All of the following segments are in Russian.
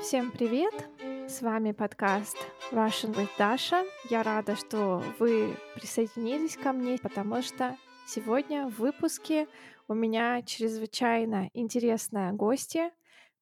Всем привет! С вами подкаст Russian with Dasha. Я рада, что вы присоединились ко мне, потому что сегодня в выпуске у меня чрезвычайно интересная гостья,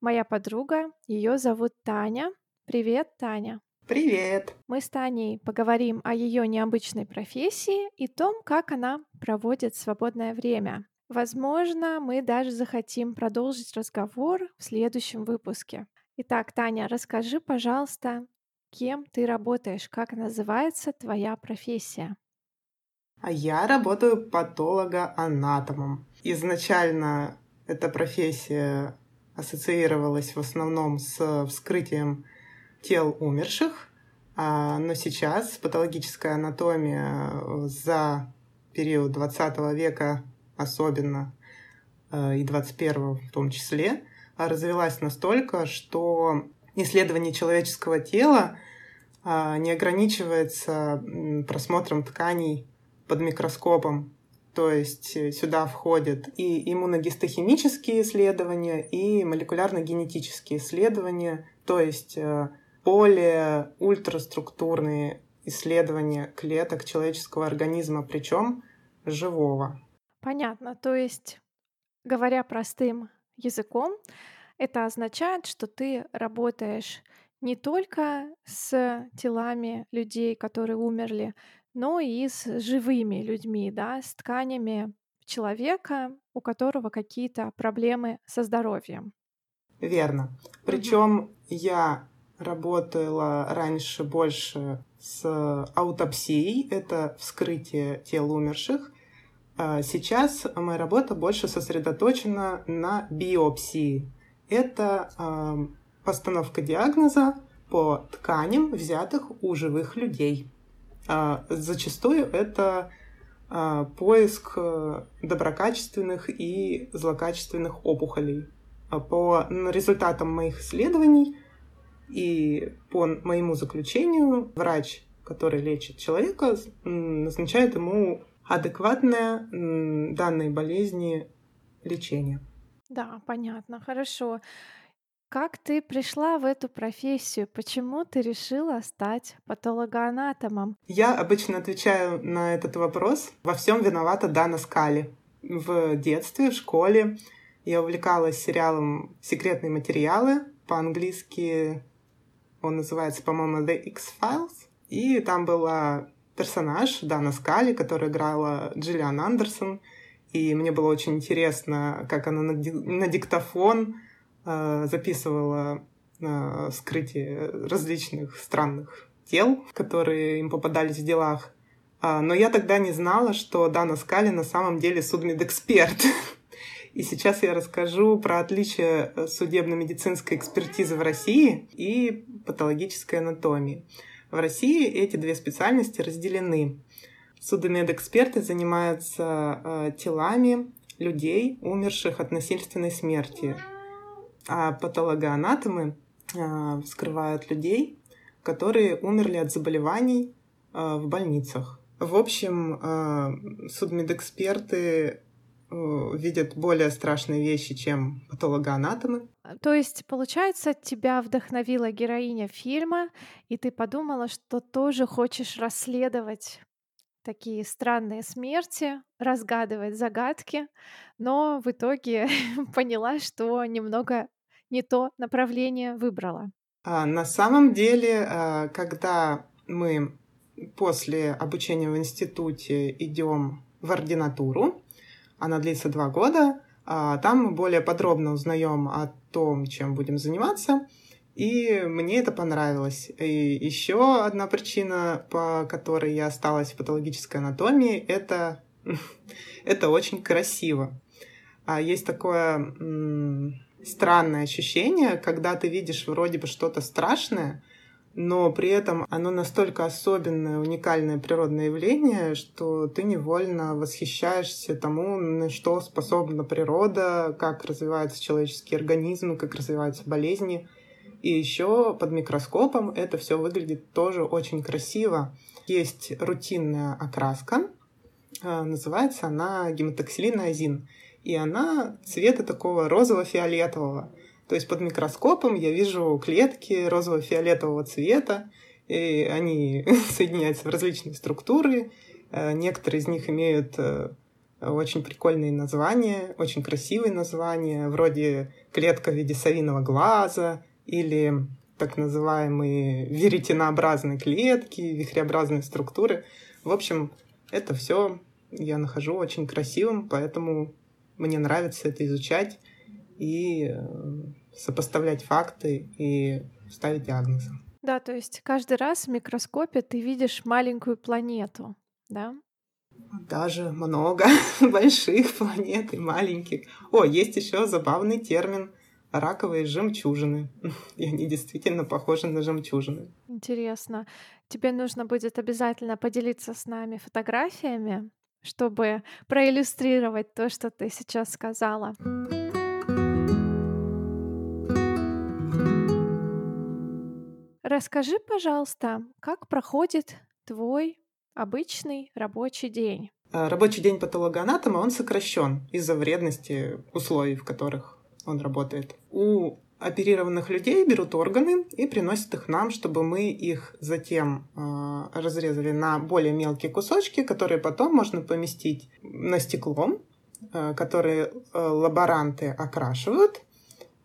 моя подруга. Ее зовут Таня. Привет, Таня. Привет! Мы с Таней поговорим о ее необычной профессии и том, как она проводит свободное время. Возможно, мы даже захотим продолжить разговор в следующем выпуске. Итак, Таня, расскажи, пожалуйста, кем ты работаешь, как называется твоя профессия? А я работаю патологоанатомом. Изначально эта профессия ассоциировалась в основном с вскрытием тел умерших, а, но сейчас патологическая анатомия за период 20 века особенно, э, и 21 в том числе, развелась настолько, что исследование человеческого тела а, не ограничивается просмотром тканей под микроскопом. То есть э, сюда входят и иммуногистохимические исследования, и молекулярно-генетические исследования, то есть э, более ультраструктурные исследования клеток человеческого организма, причем живого. Понятно. То есть, говоря простым языком, это означает, что ты работаешь не только с телами людей, которые умерли, но и с живыми людьми, да, с тканями человека, у которого какие-то проблемы со здоровьем. Верно. Причем угу. я работала раньше больше с аутопсией, это вскрытие тел умерших, сейчас моя работа больше сосредоточена на биопсии. Это э, постановка диагноза по тканям, взятых у живых людей. Э, зачастую это э, поиск доброкачественных и злокачественных опухолей. По результатам моих исследований и по моему заключению врач, который лечит человека, назначает ему адекватное данной болезни лечение. Да, понятно, хорошо. Как ты пришла в эту профессию? Почему ты решила стать патологоанатомом? Я обычно отвечаю на этот вопрос. Во всем виновата Дана Скали. В детстве, в школе я увлекалась сериалом «Секретные материалы». По-английски он называется, по-моему, The X-Files. И там была персонаж Дана Скали, которая играла Джиллиан Андерсон. И мне было очень интересно, как она на, диктофон э, записывала э, скрытие различных странных тел, которые им попадались в делах. А, но я тогда не знала, что Дана Скали на самом деле судмедэксперт. И сейчас я расскажу про отличие судебно-медицинской экспертизы в России и патологической анатомии. В России эти две специальности разделены. Судомедэксперты занимаются э, телами людей, умерших от насильственной смерти, а патологоанатомы э, вскрывают людей, которые умерли от заболеваний э, в больницах. В общем, э, судмедэксперты видят более страшные вещи, чем патологоанатомы. А, то есть, получается, тебя вдохновила героиня фильма, и ты подумала, что тоже хочешь расследовать такие странные смерти, разгадывать загадки, но в итоге поняла, что немного не то направление выбрала. А, на самом деле, а, когда мы после обучения в институте идем в ординатуру, она длится два года. А там мы более подробно узнаем о том, чем будем заниматься. И мне это понравилось. И еще одна причина, по которой я осталась в патологической анатомии, это, это очень красиво. А есть такое странное ощущение, когда ты видишь вроде бы что-то страшное, но при этом оно настолько особенное, уникальное природное явление, что ты невольно восхищаешься тому, на что способна природа, как развивается человеческий организм, как развиваются болезни. И еще под микроскопом это все выглядит тоже очень красиво. Есть рутинная окраска, а, называется она гематоксилин азин, и она цвета такого розово-фиолетового. То есть под микроскопом я вижу клетки розово-фиолетового цвета, и они соединяются в различные структуры. Э, некоторые из них имеют э, очень прикольные названия, очень красивые названия, вроде клетка в виде совиного глаза или так называемые веретенообразные клетки, вихреобразные структуры. В общем, это все я нахожу очень красивым, поэтому мне нравится это изучать и э, сопоставлять факты и ставить диагнозы. Да, то есть каждый раз в микроскопе ты видишь маленькую планету, да? Даже много больших планет и маленьких. О, есть еще забавный термин раковые жемчужины. И они действительно похожи на жемчужины. Интересно. Тебе нужно будет обязательно поделиться с нами фотографиями, чтобы проиллюстрировать то, что ты сейчас сказала. Расскажи, пожалуйста, как проходит твой обычный рабочий день? А, рабочий день патологоанатома, он сокращен из-за вредности условий, в которых он работает. У оперированных людей берут органы и приносят их нам, чтобы мы их затем э, разрезали на более мелкие кусочки, которые потом можно поместить на стекло, э, которые лаборанты окрашивают,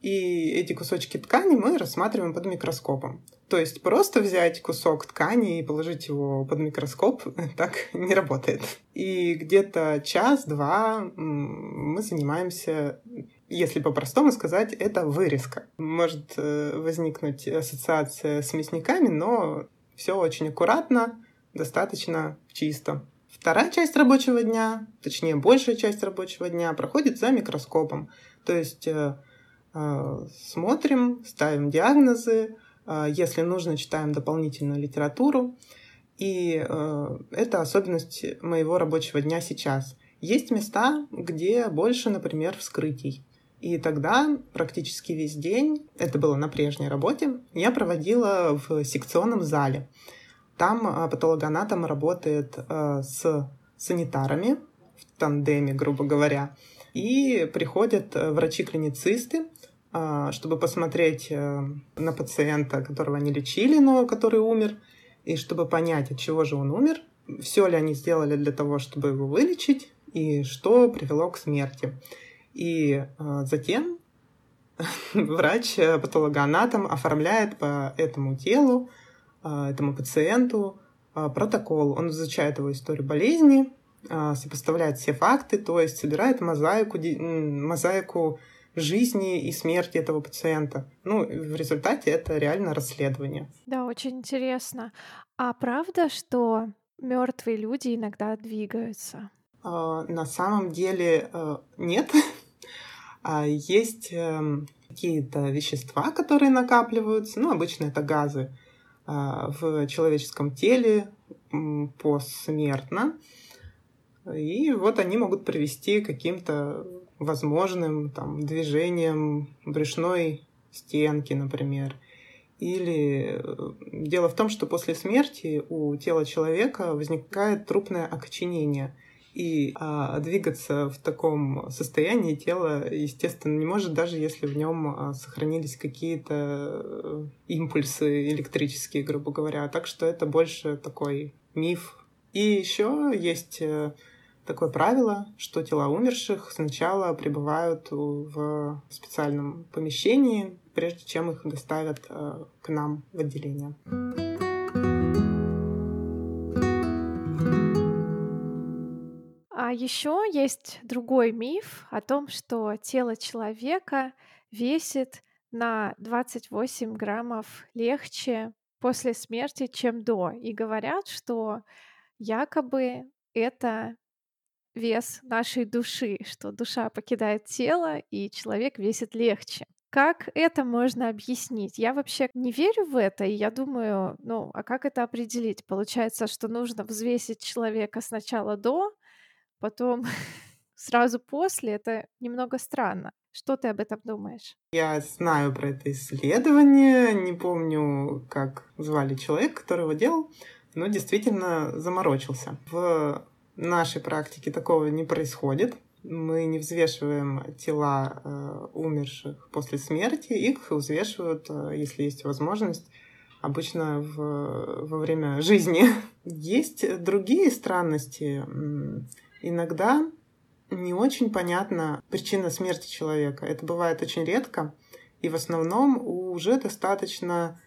и эти кусочки ткани мы рассматриваем под микроскопом. То есть просто взять кусок ткани и положить его под микроскоп так не работает. И где-то час-два мы занимаемся, если по-простому сказать, это вырезка. Может э, возникнуть ассоциация с мясниками, но все очень аккуратно, достаточно чисто. Вторая часть рабочего дня, точнее большая часть рабочего дня, проходит за микроскопом. То есть э, смотрим, ставим диагнозы, а, если нужно, читаем дополнительную литературу. И э, это особенность моего рабочего дня сейчас. Есть места, где больше, например, вскрытий. И тогда практически весь день, это было на прежней работе, я проводила в секционном зале. Там э, патологоанатом работает э, с санитарами в тандеме, грубо говоря. И приходят врачи-клиницисты, чтобы посмотреть э, на пациента, которого они лечили, но который умер, и чтобы понять, от чего же он умер, все ли они сделали для того, чтобы его вылечить, и что привело к смерти. И э, затем врач, э, оформляет по этому телу, этому пациенту протокол. Он изучает его историю болезни, сопоставляет все факты, то есть собирает мозаику, мозаику жизни и смерти этого пациента. Ну, в результате это реально расследование. Да, очень интересно. А правда, что мертвые люди иногда двигаются? А, на самом деле э, нет. А есть эм, какие-то вещества, которые накапливаются. Ну, обычно это газы а, в человеческом теле посмертно. И вот они могут привести к каким-то возможным там, движением брюшной стенки, например. Или э, дело в том, что после смерти у тела человека возникает трупное окоченение. И а, двигаться в таком состоянии тело, естественно, не может, даже если в нем а, сохранились какие-то э, импульсы электрические, грубо говоря. Так что это больше такой миф. И еще есть э, такое правило, что тела умерших сначала пребывают в специальном помещении, прежде чем их доставят э, к нам в отделение. А еще есть другой миф о том, что тело человека весит на 28 граммов легче после смерти, чем до. И говорят, что якобы это вес нашей души, что душа покидает тело, и человек весит легче. Как это можно объяснить? Я вообще не верю в это, и я думаю, ну, а как это определить? Получается, что нужно взвесить человека сначала до, потом сразу после. Это немного странно. Что ты об этом думаешь? Я знаю про это исследование, не помню, как звали человека, который его делал, но действительно заморочился. В нашей практике такого не происходит. Мы не взвешиваем тела э, умерших после смерти, их взвешивают, э, если есть возможность, обычно в, во время жизни. Есть другие странности. Иногда не очень понятна причина смерти человека. Это бывает очень редко. И в основном у уже достаточно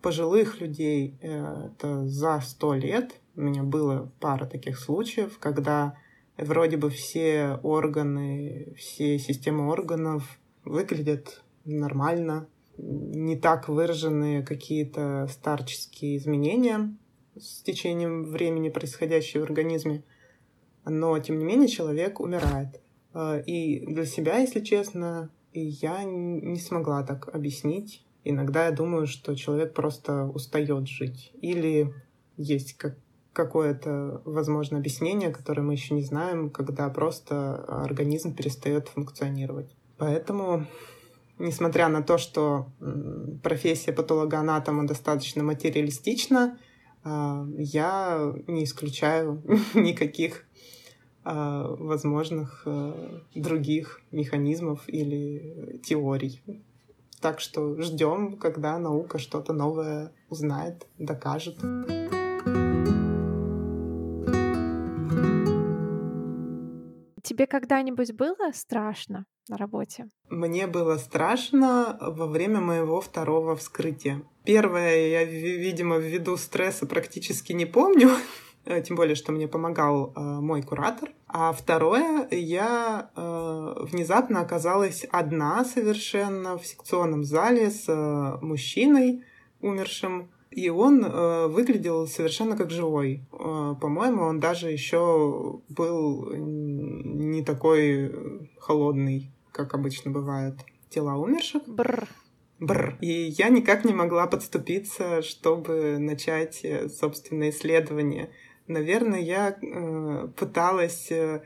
пожилых людей, э, это за сто лет, у меня было пара таких случаев, когда вроде бы все органы, все системы органов выглядят нормально, не так выраженные какие-то старческие изменения с течением времени, происходящие в организме. Но, тем не менее, человек умирает. Э, и для себя, если честно, я не смогла так объяснить. Иногда я думаю, что человек просто устает жить. Или есть как какое-то, возможно, объяснение, которое мы еще не знаем, когда просто организм перестает функционировать. Поэтому несмотря на то, что профессия патологоанатома достаточно материалистична, а, я не исключаю никаких а, возможных а, других механизмов или теорий. Так что ждем, когда наука что-то новое узнает, докажет. Тебе когда-нибудь было страшно на работе? Мне было страшно во время моего второго вскрытия. Первое, я, видимо, ввиду стресса практически не помню, э, тем более, что мне помогал э, мой куратор. А второе, я э, внезапно оказалась одна совершенно в секционном зале с э, мужчиной умершим, и он э, выглядел совершенно как живой. Э, по-моему, он даже еще был не такой холодный, как обычно бывают тела умерших. Бррр. Бррр. И я никак не могла подступиться, чтобы начать э, собственное исследование. Наверное, я э, пыталась э,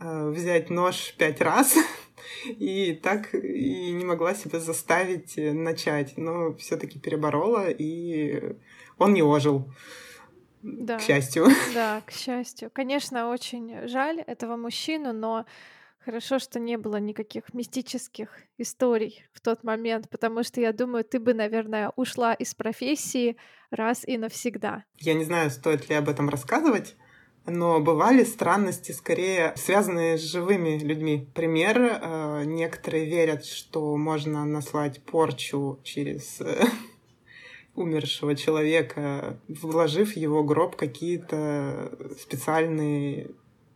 э взять нож пять раз, и так и не могла себя заставить э, начать, но все-таки переборола, и он не ожил. Да. К счастью. Да, к счастью. Конечно, очень жаль этого мужчину, но хорошо, что не было никаких мистических историй в тот момент, потому что я думаю, ты бы, наверное, ушла из профессии раз и навсегда. Я не знаю, стоит ли об этом рассказывать, но бывали странности, скорее связанные с живыми людьми. Пример, э, некоторые верят, что можно наслать порчу через э, умершего человека, вложив в его гроб какие-то специальные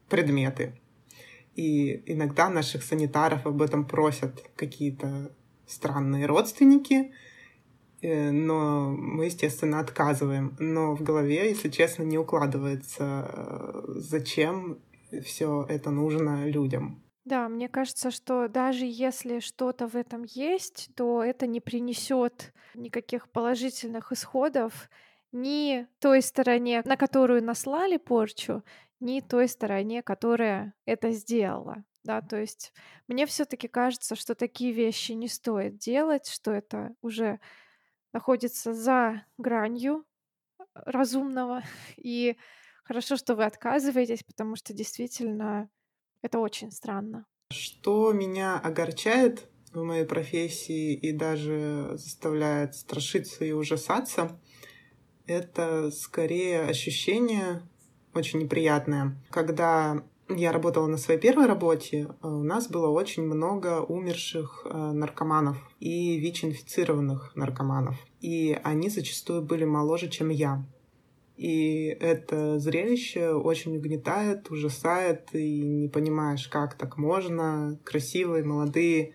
предметы. И иногда наших санитаров об этом просят какие-то странные родственники, но мы, естественно, отказываем. Но в голове, если честно, не укладывается, э, зачем все это нужно людям. Да, мне кажется, что даже если что-то в этом есть, то это не принесет никаких положительных исходов ни той стороне, на которую наслали порчу, ни той стороне, которая это сделала. Да, то есть мне все-таки кажется, что такие вещи не стоит делать, что это уже находится за гранью э, разумного. И хорошо, что вы отказываетесь, потому что действительно это очень странно. Что меня огорчает в моей профессии и даже заставляет страшиться и ужасаться, это скорее ощущение очень неприятное, когда я работала на своей первой работе, э, у нас было очень много умерших э, наркоманов и ВИЧ-инфицированных наркоманов. И они зачастую были моложе, чем я. И это зрелище очень угнетает, ужасает, и не понимаешь, как так можно. Красивые, молодые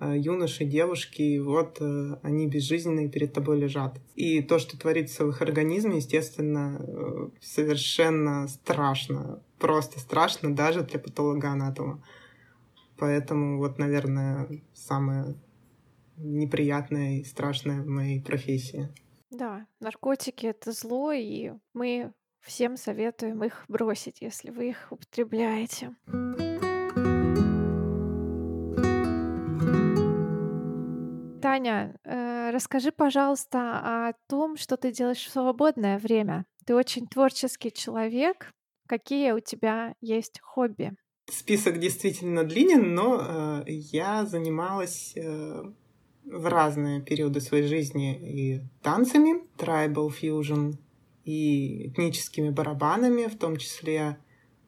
э, юноши, девушки, и вот они безжизненные перед тобой лежат. И то, что творится в их организме, естественно, совершенно страшно просто страшно даже для патологоанатома. Поэтому вот, наверное, самое неприятное и страшное в моей профессии. Да, наркотики — это зло, и мы всем советуем их бросить, если вы их употребляете. Таня, э, расскажи, пожалуйста, о том, что ты делаешь в свободное время. Ты очень творческий человек, Какие у тебя есть хобби? Список действительно длинен, но э, я занималась э, в разные периоды своей жизни и танцами, tribal fusion, и этническими барабанами, в том числе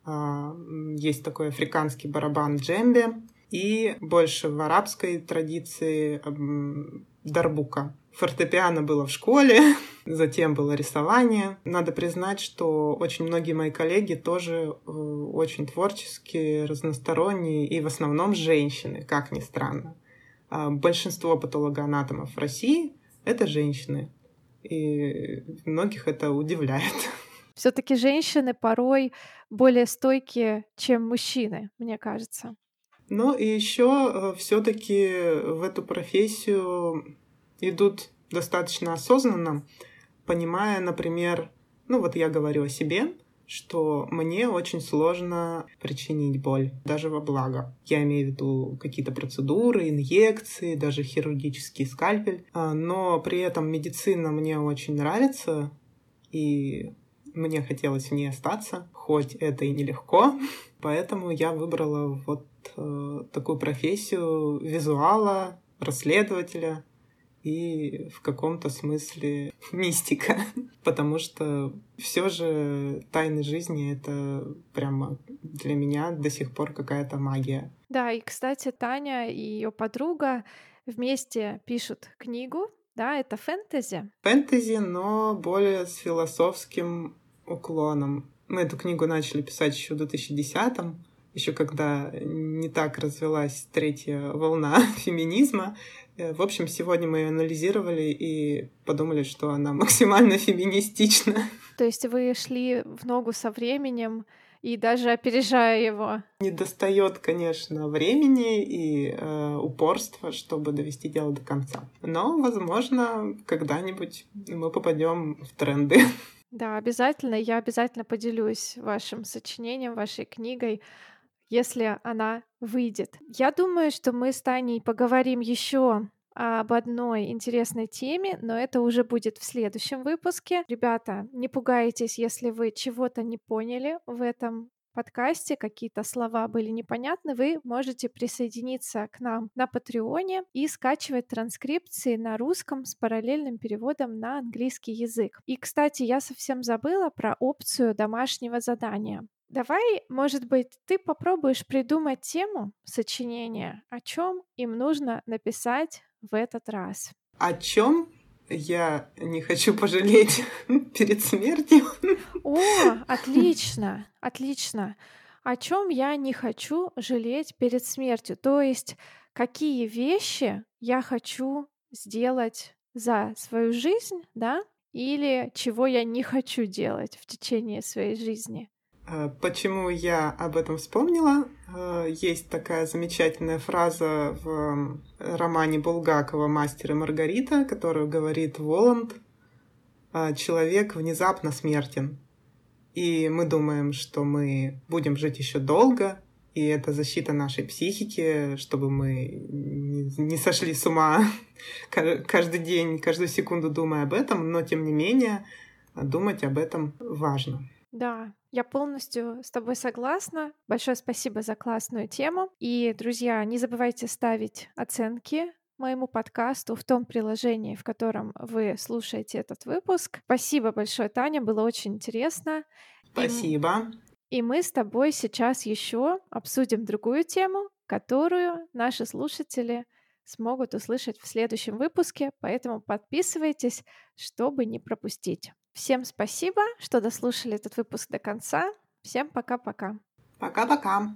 э, есть такой африканский барабан джембе, и больше в арабской традиции дарбука. Фортепиано было в школе, затем было рисование. Надо признать, что очень многие мои коллеги тоже э, очень творческие, разносторонние и в основном женщины, как ни странно. А большинство патологоанатомов в России — это женщины. И многих это удивляет. Все-таки женщины порой более стойкие, чем мужчины, мне кажется. Ну и еще э, все-таки в эту профессию идут достаточно осознанно, понимая, например, ну вот я говорю о себе, что мне очень сложно причинить боль, даже во благо. Я имею в виду какие-то процедуры, инъекции, даже хирургический скальпель. А, но при этом медицина мне очень нравится, и мне хотелось в ней остаться, хоть это и нелегко. Поэтому я выбрала вот э, такую профессию визуала, расследователя, и в каком-то смысле мистика, потому что все же тайны жизни это прямо для меня до сих пор какая-то магия. Да, и кстати, Таня и ее подруга вместе пишут книгу, да, это фэнтези. Фэнтези, но более с философским уклоном. Мы эту книгу начали писать еще в 2010-м, еще когда не так развелась третья волна феминизма, Э, в общем, сегодня мы ее анализировали и подумали, что она максимально феминистична. То есть вы шли в ногу со временем и даже опережая его. Не достает, конечно, времени и э, упорства, чтобы довести дело до конца. Но, возможно, когда-нибудь мы попадем в тренды. Да, обязательно. Я обязательно поделюсь вашим сочинением, вашей книгой если она выйдет. Я думаю, что мы с Таней поговорим еще об одной интересной теме, но это уже будет в следующем выпуске. Ребята, не пугайтесь, если вы чего-то не поняли в этом подкасте, какие-то слова были непонятны, вы можете присоединиться к нам на Патреоне и скачивать транскрипции на русском с параллельным переводом на английский язык. И, кстати, я совсем забыла про опцию домашнего задания. Давай, может быть, ты попробуешь придумать тему сочинения, о чем им нужно написать в этот раз. О чем я не хочу пожалеть перед смертью? О, отлично, отлично. О чем я не хочу жалеть перед смертью? То есть, какие вещи я хочу сделать за свою жизнь, да? Или чего я не хочу делать в течение своей жизни? Э, почему я об этом вспомнила? Э, есть такая замечательная фраза в романе Булгакова «Мастер и Маргарита», которую говорит Воланд. «Э, «Человек внезапно смертен». И мы думаем, что мы будем жить еще долго, и это защита нашей психики, чтобы мы не сошли с ума каждый день, каждую секунду думая об этом, но тем не менее думать об этом важно. Да, я полностью с тобой согласна. Большое спасибо за классную тему. И, друзья, не забывайте ставить оценки моему подкасту в том приложении, в котором вы слушаете этот выпуск. Спасибо большое, Таня, было очень интересно. Спасибо. И, и мы с тобой сейчас еще обсудим другую тему, которую наши слушатели смогут услышать в следующем выпуске, поэтому подписывайтесь, чтобы не пропустить. Всем спасибо, что дослушали этот выпуск до конца. Всем пока-пока. Пока-пока.